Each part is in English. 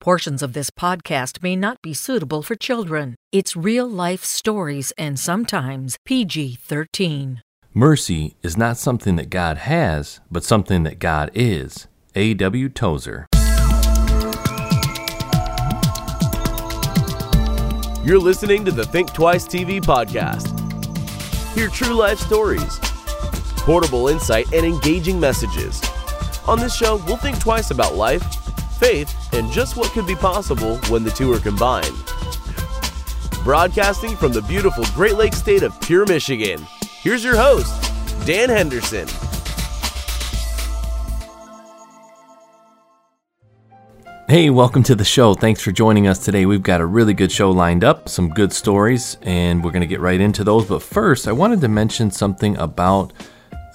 Portions of this podcast may not be suitable for children. It's real life stories and sometimes PG 13. Mercy is not something that God has, but something that God is. A.W. Tozer. You're listening to the Think Twice TV podcast. Hear true life stories, portable insight, and engaging messages. On this show, we'll think twice about life faith, and just what could be possible when the two are combined. Broadcasting from the beautiful Great Lakes state of Pure Michigan, here's your host, Dan Henderson. Hey, welcome to the show. Thanks for joining us today. We've got a really good show lined up, some good stories, and we're going to get right into those. But first, I wanted to mention something about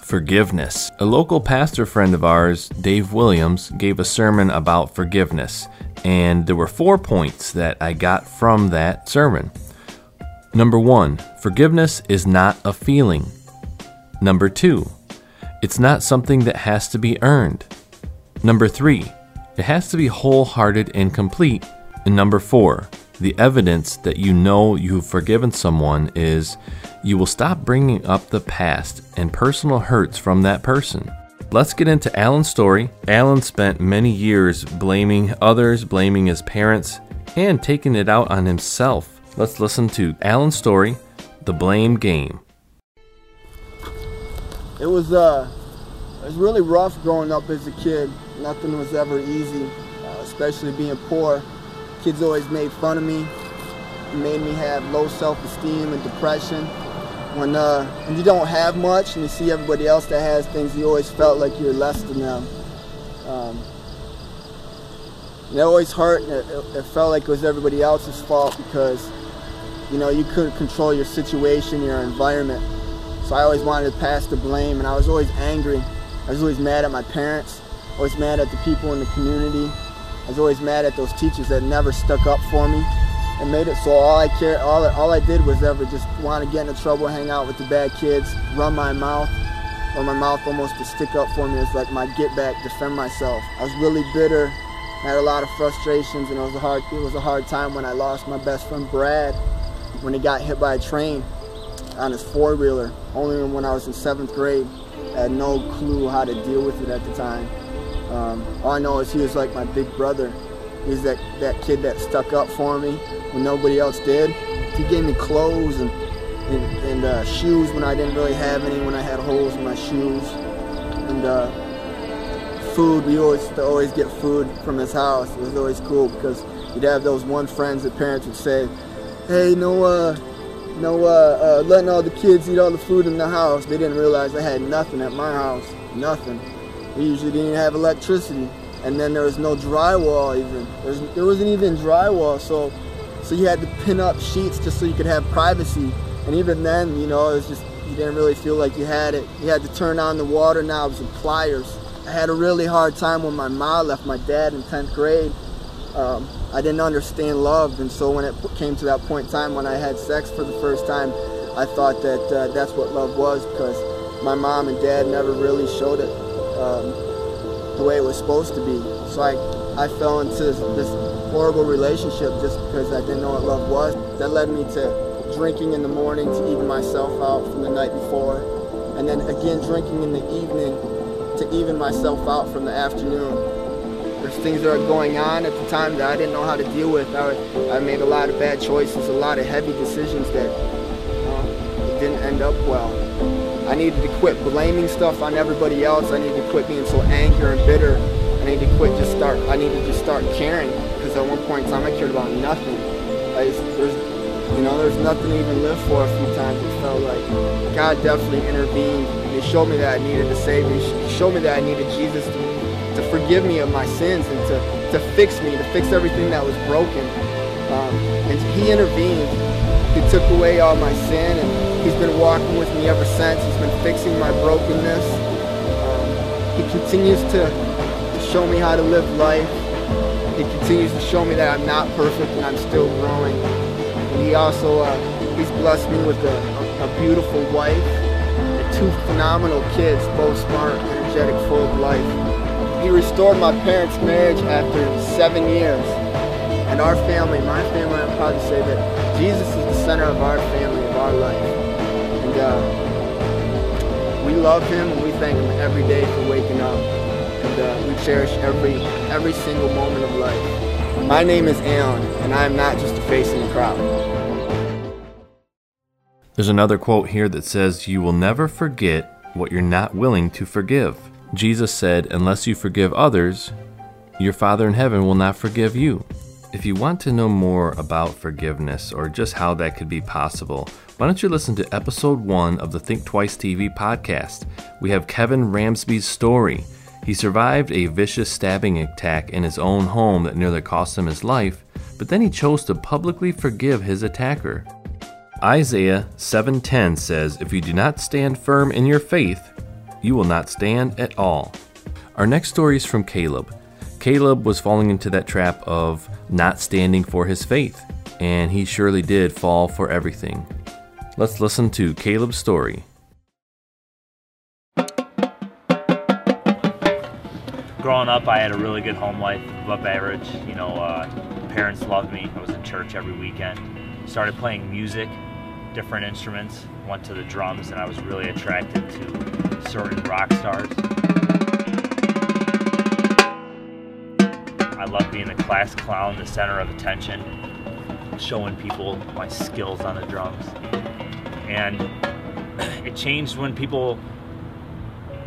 forgiveness. A local pastor friend of ours, Dave Williams, gave a sermon about forgiveness, and there were four points that I got from that sermon. Number one, forgiveness is not a feeling. Number two, it's not something that has to be earned. Number three, it has to be wholehearted and complete. And number four, the evidence that you know you've forgiven someone is you will stop bringing up the past and personal hurts from that person. Let's get into Alan's story. Alan spent many years blaming others, blaming his parents, and taking it out on himself. Let's listen to Alan's story, The Blame Game. It was uh it was really rough growing up as a kid. Nothing was ever easy, uh, especially being poor. Kids always made fun of me. Made me have low self-esteem and depression. When, uh, when you don't have much and you see everybody else that has things, you always felt like you're less than them. Um, it always hurt and it, it, felt like it was everybody else's fault because, you know, you couldn't control your situation, your environment. So I always wanted to pass the blame and I was always angry. I was always mad at my parents, always mad at the people in the community, I was always mad at those teachers that never stuck up for me and made it so all I cared, all, all I did was ever just want to get into trouble, hang out with the bad kids, run my mouth, or my mouth almost to stick up for me as like my get back, defend myself. I was really bitter, had a lot of frustrations, and it was a hard, it was a hard time when I lost my best friend Brad when he got hit by a train on his four wheeler. Only when I was in seventh grade, I had no clue how to deal with it at the time. Um, all I know is he was like my big brother. He's that, that kid that stuck up for me when nobody else did. He gave me clothes and, and, and uh, shoes when I didn't really have any, when I had holes in my shoes. And uh, food, we always always get food from his house. It was always cool because you'd have those one friends that parents would say, hey, no, uh, no uh, uh, letting all the kids eat all the food in the house. They didn't realize I had nothing at my house, nothing. We usually didn't have electricity, and then there was no drywall even. There wasn't even drywall, so so you had to pin up sheets just so you could have privacy. And even then, you know, it was just you didn't really feel like you had it. You had to turn on the water knobs and pliers. I had a really hard time when my mom left my dad in 10th grade. Um, I didn't understand love, and so when it came to that point in time when I had sex for the first time, I thought that uh, that's what love was because my mom and dad never really showed it um, the way it was supposed to be. So I, I fell into this, this horrible relationship just because I didn't know what love was. That led me to drinking in the morning to even myself out from the night before, and then again drinking in the evening to even myself out from the afternoon. There's things that are going on at the time that I didn't know how to deal with. I, I made a lot of bad choices, a lot of heavy decisions that uh, didn't end up well. I needed to quit blaming stuff on everybody else. I needed to quit being so angry and bitter. I needed to quit just start. I needed to start caring because at one point in time I cared about nothing. I just, there's, you know, there's nothing to even live for. A few times it felt like God definitely intervened. and He showed me that I needed a savior. He showed me that I needed Jesus to, to forgive me of my sins and to, to fix me, to fix everything that was broken. Um, and He intervened. He took away all my sin and He's been walking with me ever since. He's been fixing my brokenness. Um, he continues to show me how to live life. He continues to show me that I'm not perfect and I'm still growing. And he also, uh, he's blessed me with a, a beautiful wife and two phenomenal kids, both smart, energetic, full of life. He restored my parents' marriage after seven years. and our family, my family, I'm proud to say that Jesus is the center of our family, of our life. And uh, we love him and we thank him every day for waking up. And uh, we cherish every, every single moment of life. My name is Alan, and I am not just a face in the crowd. There's another quote here that says, You will never forget what you're not willing to forgive. Jesus said, Unless you forgive others, your Father in heaven will not forgive you. If you want to know more about forgiveness or just how that could be possible, why don't you listen to episode one of the Think Twice TV podcast? We have Kevin Ramsby's story. He survived a vicious stabbing attack in his own home that nearly cost him his life, but then he chose to publicly forgive his attacker. Isaiah 7:10 says, "If you do not stand firm in your faith, you will not stand at all." Our next story is from Caleb. Caleb was falling into that trap of not standing for his faith, and he surely did fall for everything. Let's listen to Caleb's story. Growing up, I had a really good home life, above average. You know, uh, parents loved me. I was in church every weekend. Started playing music different instruments, went to the drums, and I was really attracted to certain rock stars. I love being the class clown, the center of attention, showing people my skills on the drums. And it changed when people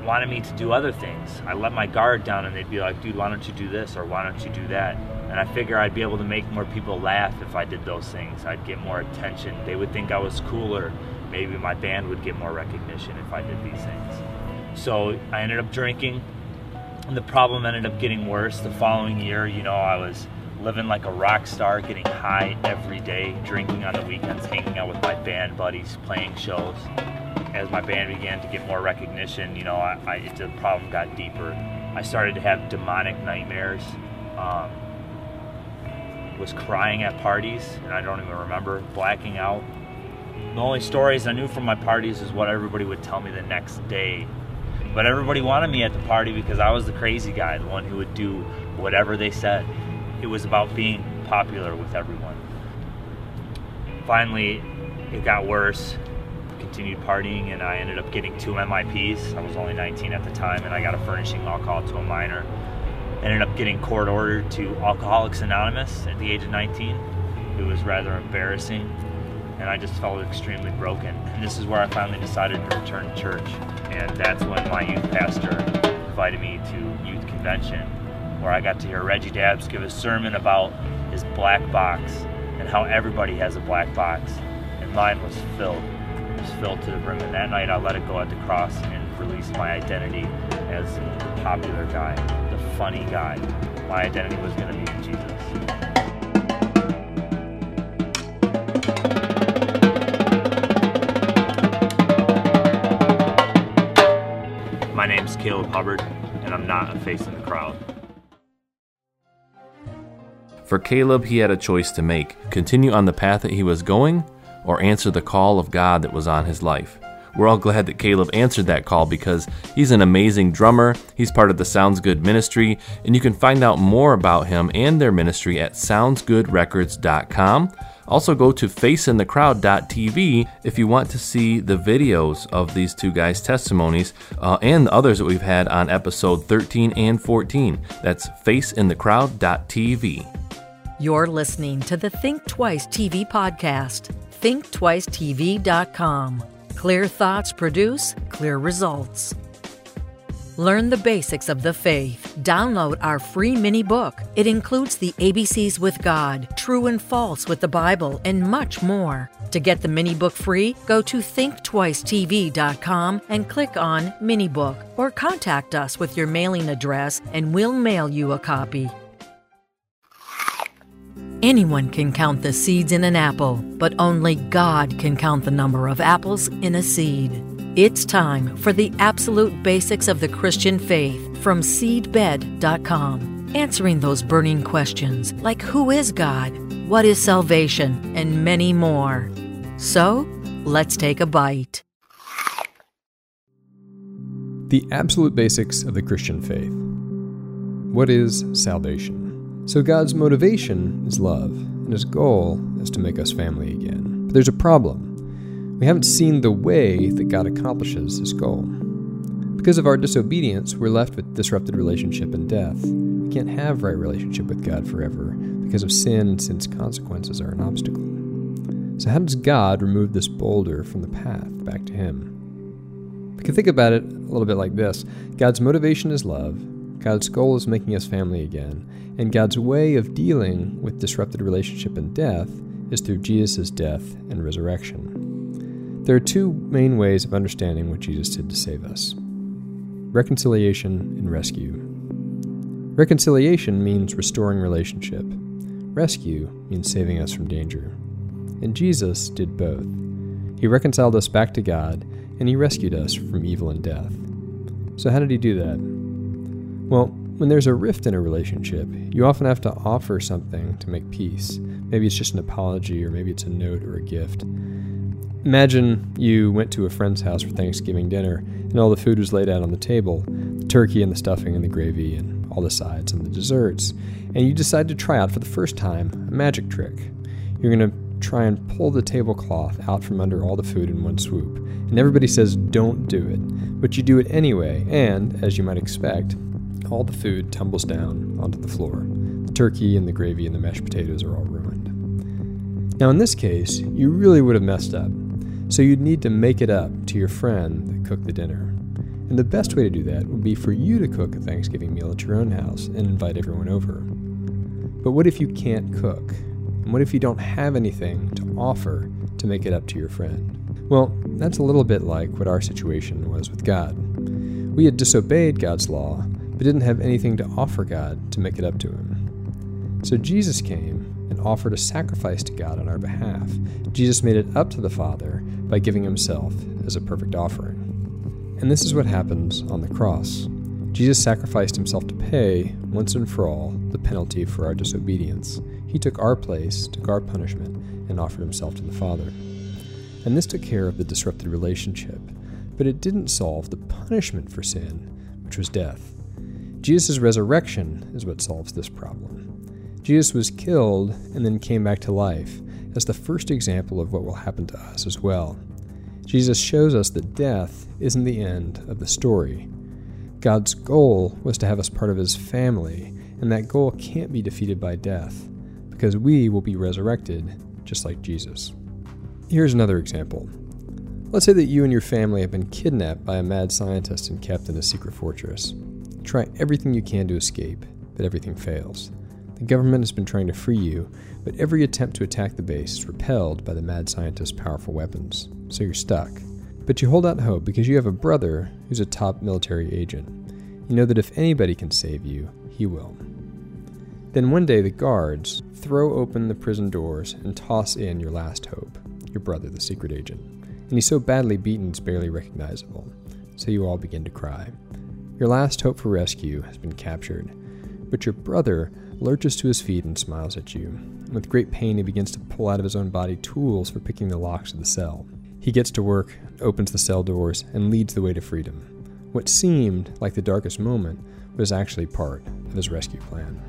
wanted me to do other things. I let my guard down and they'd be like, dude, why don't you do this or why don't you do that? And I figure I'd be able to make more people laugh if I did those things. I'd get more attention. They would think I was cooler. Maybe my band would get more recognition if I did these things. So I ended up drinking, and the problem ended up getting worse. The following year, you know, I was living like a rock star, getting high every day, drinking on the weekends, hanging out with my band buddies, playing shows. As my band began to get more recognition, you know, I, I, the problem got deeper. I started to have demonic nightmares. Um, was crying at parties, and I don't even remember blacking out. The only stories I knew from my parties is what everybody would tell me the next day. But everybody wanted me at the party because I was the crazy guy, the one who would do whatever they said. It was about being popular with everyone. Finally, it got worse. Continued partying, and I ended up getting two MIPs. I was only 19 at the time, and I got a furnishing alcohol to a minor ended up getting court ordered to Alcoholics Anonymous at the age of 19. It was rather embarrassing, and I just felt extremely broken. And this is where I finally decided to return to church. And that's when my youth pastor invited me to youth convention, where I got to hear Reggie Dabbs give a sermon about his black box and how everybody has a black box. And mine was filled. It was filled to the brim. And that night I let it go at the cross and released my identity as the popular guy the funny guy. My identity was going to be in Jesus. Name's Caleb Hubbard, and I'm not a face in the crowd. For Caleb, he had a choice to make continue on the path that he was going, or answer the call of God that was on his life. We're all glad that Caleb answered that call because he's an amazing drummer. He's part of the Sounds Good ministry, and you can find out more about him and their ministry at soundsgoodrecords.com. Also, go to faceinthecrowd.tv if you want to see the videos of these two guys' testimonies uh, and the others that we've had on episode 13 and 14. That's faceinthecrowd.tv. You're listening to the Think Twice TV podcast. ThinkTwiceTV.com. Clear thoughts produce clear results. Learn the basics of the faith. Download our free mini book. It includes the ABCs with God, True and False with the Bible, and much more. To get the mini book free, go to thinktwicetv.com and click on mini book or contact us with your mailing address and we'll mail you a copy. Anyone can count the seeds in an apple, but only God can count the number of apples in a seed. It's time for the absolute basics of the Christian faith from seedbed.com. Answering those burning questions like who is God, what is salvation, and many more. So, let's take a bite. The absolute basics of the Christian faith. What is salvation? So God's motivation is love, and his goal is to make us family again. But there's a problem. We haven't seen the way that God accomplishes his goal. Because of our disobedience, we're left with disrupted relationship and death. We can't have right relationship with God forever because of sin and sin's consequences are an obstacle. So, how does God remove this boulder from the path back to Him? We can think about it a little bit like this God's motivation is love, God's goal is making us family again, and God's way of dealing with disrupted relationship and death is through Jesus' death and resurrection. There are two main ways of understanding what Jesus did to save us reconciliation and rescue. Reconciliation means restoring relationship. Rescue means saving us from danger. And Jesus did both. He reconciled us back to God, and He rescued us from evil and death. So, how did He do that? Well, when there's a rift in a relationship, you often have to offer something to make peace. Maybe it's just an apology, or maybe it's a note or a gift. Imagine you went to a friend's house for Thanksgiving dinner, and all the food was laid out on the table the turkey and the stuffing and the gravy, and all the sides and the desserts and you decide to try out for the first time a magic trick. You're going to try and pull the tablecloth out from under all the food in one swoop. And everybody says don't do it, but you do it anyway, and, as you might expect, all the food tumbles down onto the floor. The turkey and the gravy and the mashed potatoes are all ruined. Now, in this case, you really would have messed up, so you'd need to make it up to your friend that cooked the dinner. And the best way to do that would be for you to cook a Thanksgiving meal at your own house and invite everyone over. But what if you can't cook? And what if you don't have anything to offer to make it up to your friend? Well, that's a little bit like what our situation was with God. We had disobeyed God's law, but didn't have anything to offer God to make it up to Him. So Jesus came and offered a sacrifice to God on our behalf. Jesus made it up to the Father by giving Himself as a perfect offering. And this is what happens on the cross. Jesus sacrificed himself to pay, once and for all, the penalty for our disobedience. He took our place, took our punishment, and offered himself to the Father. And this took care of the disrupted relationship, but it didn't solve the punishment for sin, which was death. Jesus' resurrection is what solves this problem. Jesus was killed and then came back to life as the first example of what will happen to us as well. Jesus shows us that death isn't the end of the story. God's goal was to have us part of his family, and that goal can't be defeated by death, because we will be resurrected just like Jesus. Here's another example. Let's say that you and your family have been kidnapped by a mad scientist and kept in a secret fortress. Try everything you can to escape, but everything fails. The government has been trying to free you, but every attempt to attack the base is repelled by the mad scientist's powerful weapons, so you're stuck. But you hold out hope because you have a brother who's a top military agent. You know that if anybody can save you, he will. Then one day the guards throw open the prison doors and toss in your last hope, your brother, the secret agent. And he's so badly beaten it's barely recognizable, so you all begin to cry. Your last hope for rescue has been captured, but your brother lurches to his feet and smiles at you. With great pain, he begins to pull out of his own body tools for picking the locks of the cell. He gets to work, opens the cell doors, and leads the way to freedom. What seemed like the darkest moment was actually part of his rescue plan.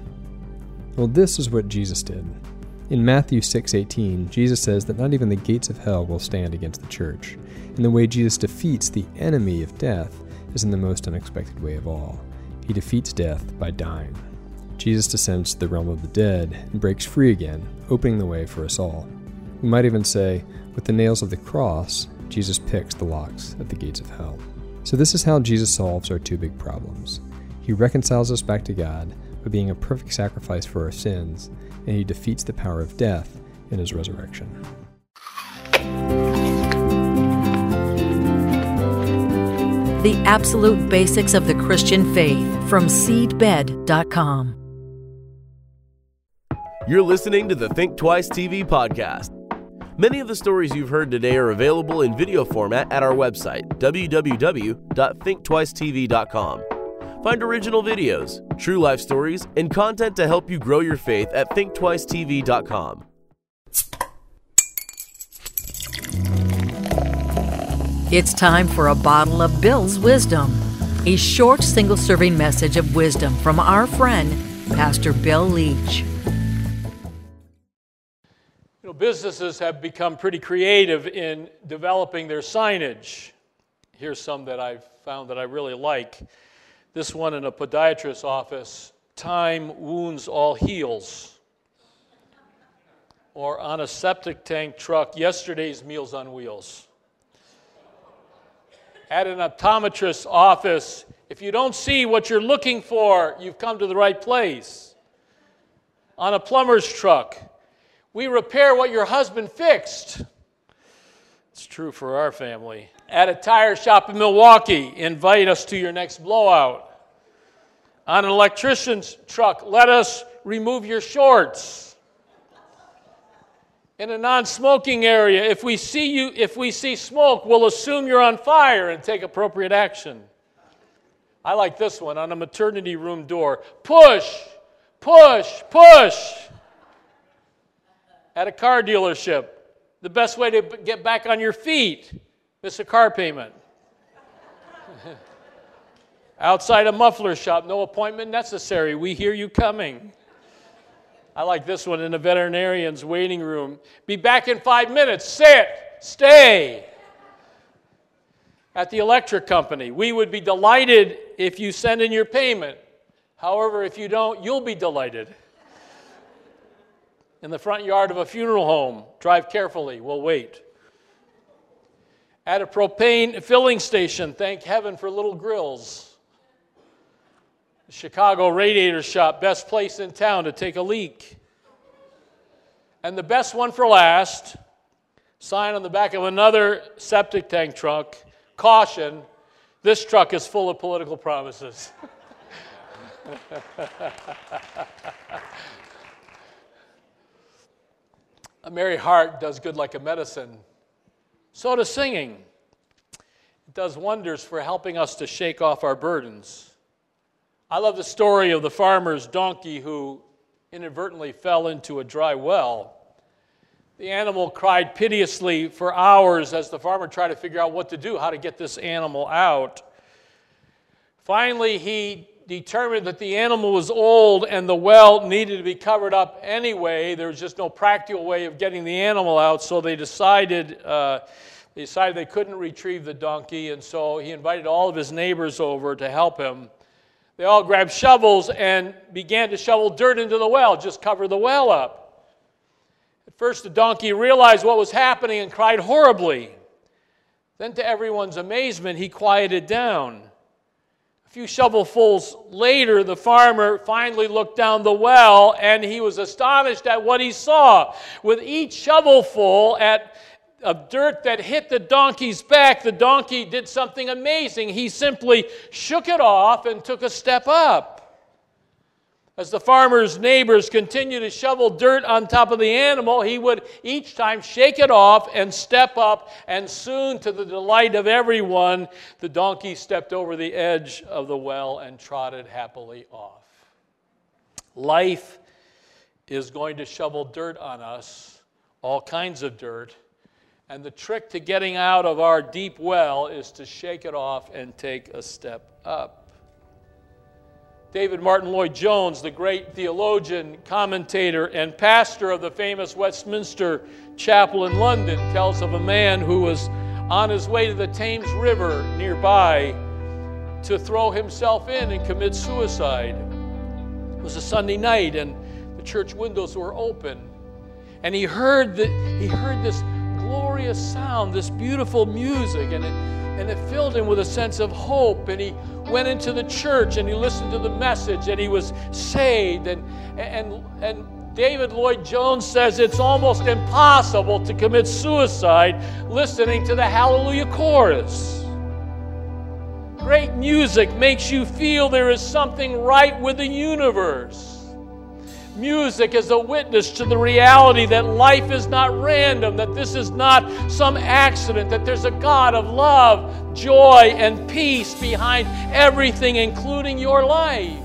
Well, this is what Jesus did. In Matthew 6:18, Jesus says that not even the gates of hell will stand against the church. And the way Jesus defeats the enemy of death is in the most unexpected way of all. He defeats death by dying. Jesus descends to the realm of the dead and breaks free again, opening the way for us all. We might even say, with the nails of the cross, Jesus picks the locks of the gates of hell. So, this is how Jesus solves our two big problems. He reconciles us back to God by being a perfect sacrifice for our sins, and he defeats the power of death in his resurrection. The absolute basics of the Christian faith from seedbed.com. You're listening to the Think Twice TV podcast. Many of the stories you've heard today are available in video format at our website, www.thinktwicetv.com. Find original videos, true life stories, and content to help you grow your faith at thinktwicetv.com. It's time for a bottle of Bill's Wisdom, a short single serving message of wisdom from our friend, Pastor Bill Leach. You know, businesses have become pretty creative in developing their signage. Here's some that I've found that I really like. This one in a podiatrist's office Time wounds all heals. Or on a septic tank truck, yesterday's Meals on Wheels. At an optometrist's office, if you don't see what you're looking for, you've come to the right place. On a plumber's truck, we repair what your husband fixed. It's true for our family. At a tire shop in Milwaukee, invite us to your next blowout. On an electrician's truck, let us remove your shorts. In a non-smoking area, if we see you if we see smoke, we'll assume you're on fire and take appropriate action. I like this one on a maternity room door. Push, push, push. At a car dealership, the best way to get back on your feet, is a car payment. Outside a muffler shop, no appointment necessary. We hear you coming. I like this one in the veterinarian's waiting room. Be back in five minutes. Sit, stay. At the electric company, we would be delighted if you send in your payment. However, if you don't, you'll be delighted. In the front yard of a funeral home, drive carefully, we'll wait. At a propane filling station, thank heaven for little grills. The Chicago Radiator Shop, best place in town to take a leak. And the best one for last, sign on the back of another septic tank truck caution, this truck is full of political promises. a merry heart does good like a medicine. So does singing. It does wonders for helping us to shake off our burdens. I love the story of the farmer's donkey who inadvertently fell into a dry well. The animal cried piteously for hours as the farmer tried to figure out what to do, how to get this animal out. Finally, he determined that the animal was old and the well needed to be covered up anyway. There was just no practical way of getting the animal out, so they decided. Uh, they decided they couldn't retrieve the donkey, and so he invited all of his neighbors over to help him. They all grabbed shovels and began to shovel dirt into the well, just cover the well up. At first, the donkey realized what was happening and cried horribly. Then, to everyone's amazement, he quieted down. A few shovelfuls later, the farmer finally looked down the well and he was astonished at what he saw. With each shovelful at of dirt that hit the donkey's back, the donkey did something amazing. He simply shook it off and took a step up. As the farmer's neighbors continued to shovel dirt on top of the animal, he would each time shake it off and step up, and soon, to the delight of everyone, the donkey stepped over the edge of the well and trotted happily off. Life is going to shovel dirt on us, all kinds of dirt and the trick to getting out of our deep well is to shake it off and take a step up. David Martyn Lloyd Jones, the great theologian, commentator, and pastor of the famous Westminster Chapel in London, tells of a man who was on his way to the Thames River nearby to throw himself in and commit suicide. It was a Sunday night, and the church windows were open. And he heard, the, he heard this glorious sound, this beautiful music, and it, and it filled him with a sense of hope. And he went into the church and he listened to the message and he was saved. And, and, and David Lloyd Jones says it's almost impossible to commit suicide listening to the Hallelujah chorus. Great music makes you feel there is something right with the universe. Music is a witness to the reality that life is not random, that this is not some accident, that there's a God of love, joy, and peace behind everything, including your life.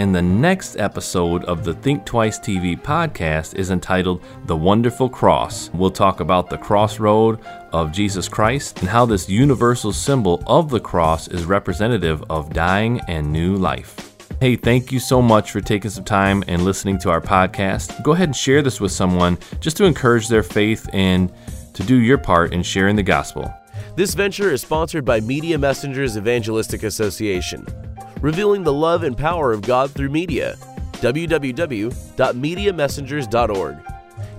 and the next episode of the Think Twice TV podcast is entitled The Wonderful Cross. We'll talk about the crossroad of Jesus Christ and how this universal symbol of the cross is representative of dying and new life. Hey, thank you so much for taking some time and listening to our podcast. Go ahead and share this with someone just to encourage their faith and to do your part in sharing the gospel. This venture is sponsored by Media Messengers Evangelistic Association, revealing the love and power of God through media. www.mediamessengers.org.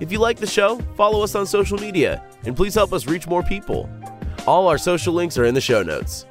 If you like the show, follow us on social media and please help us reach more people. All our social links are in the show notes.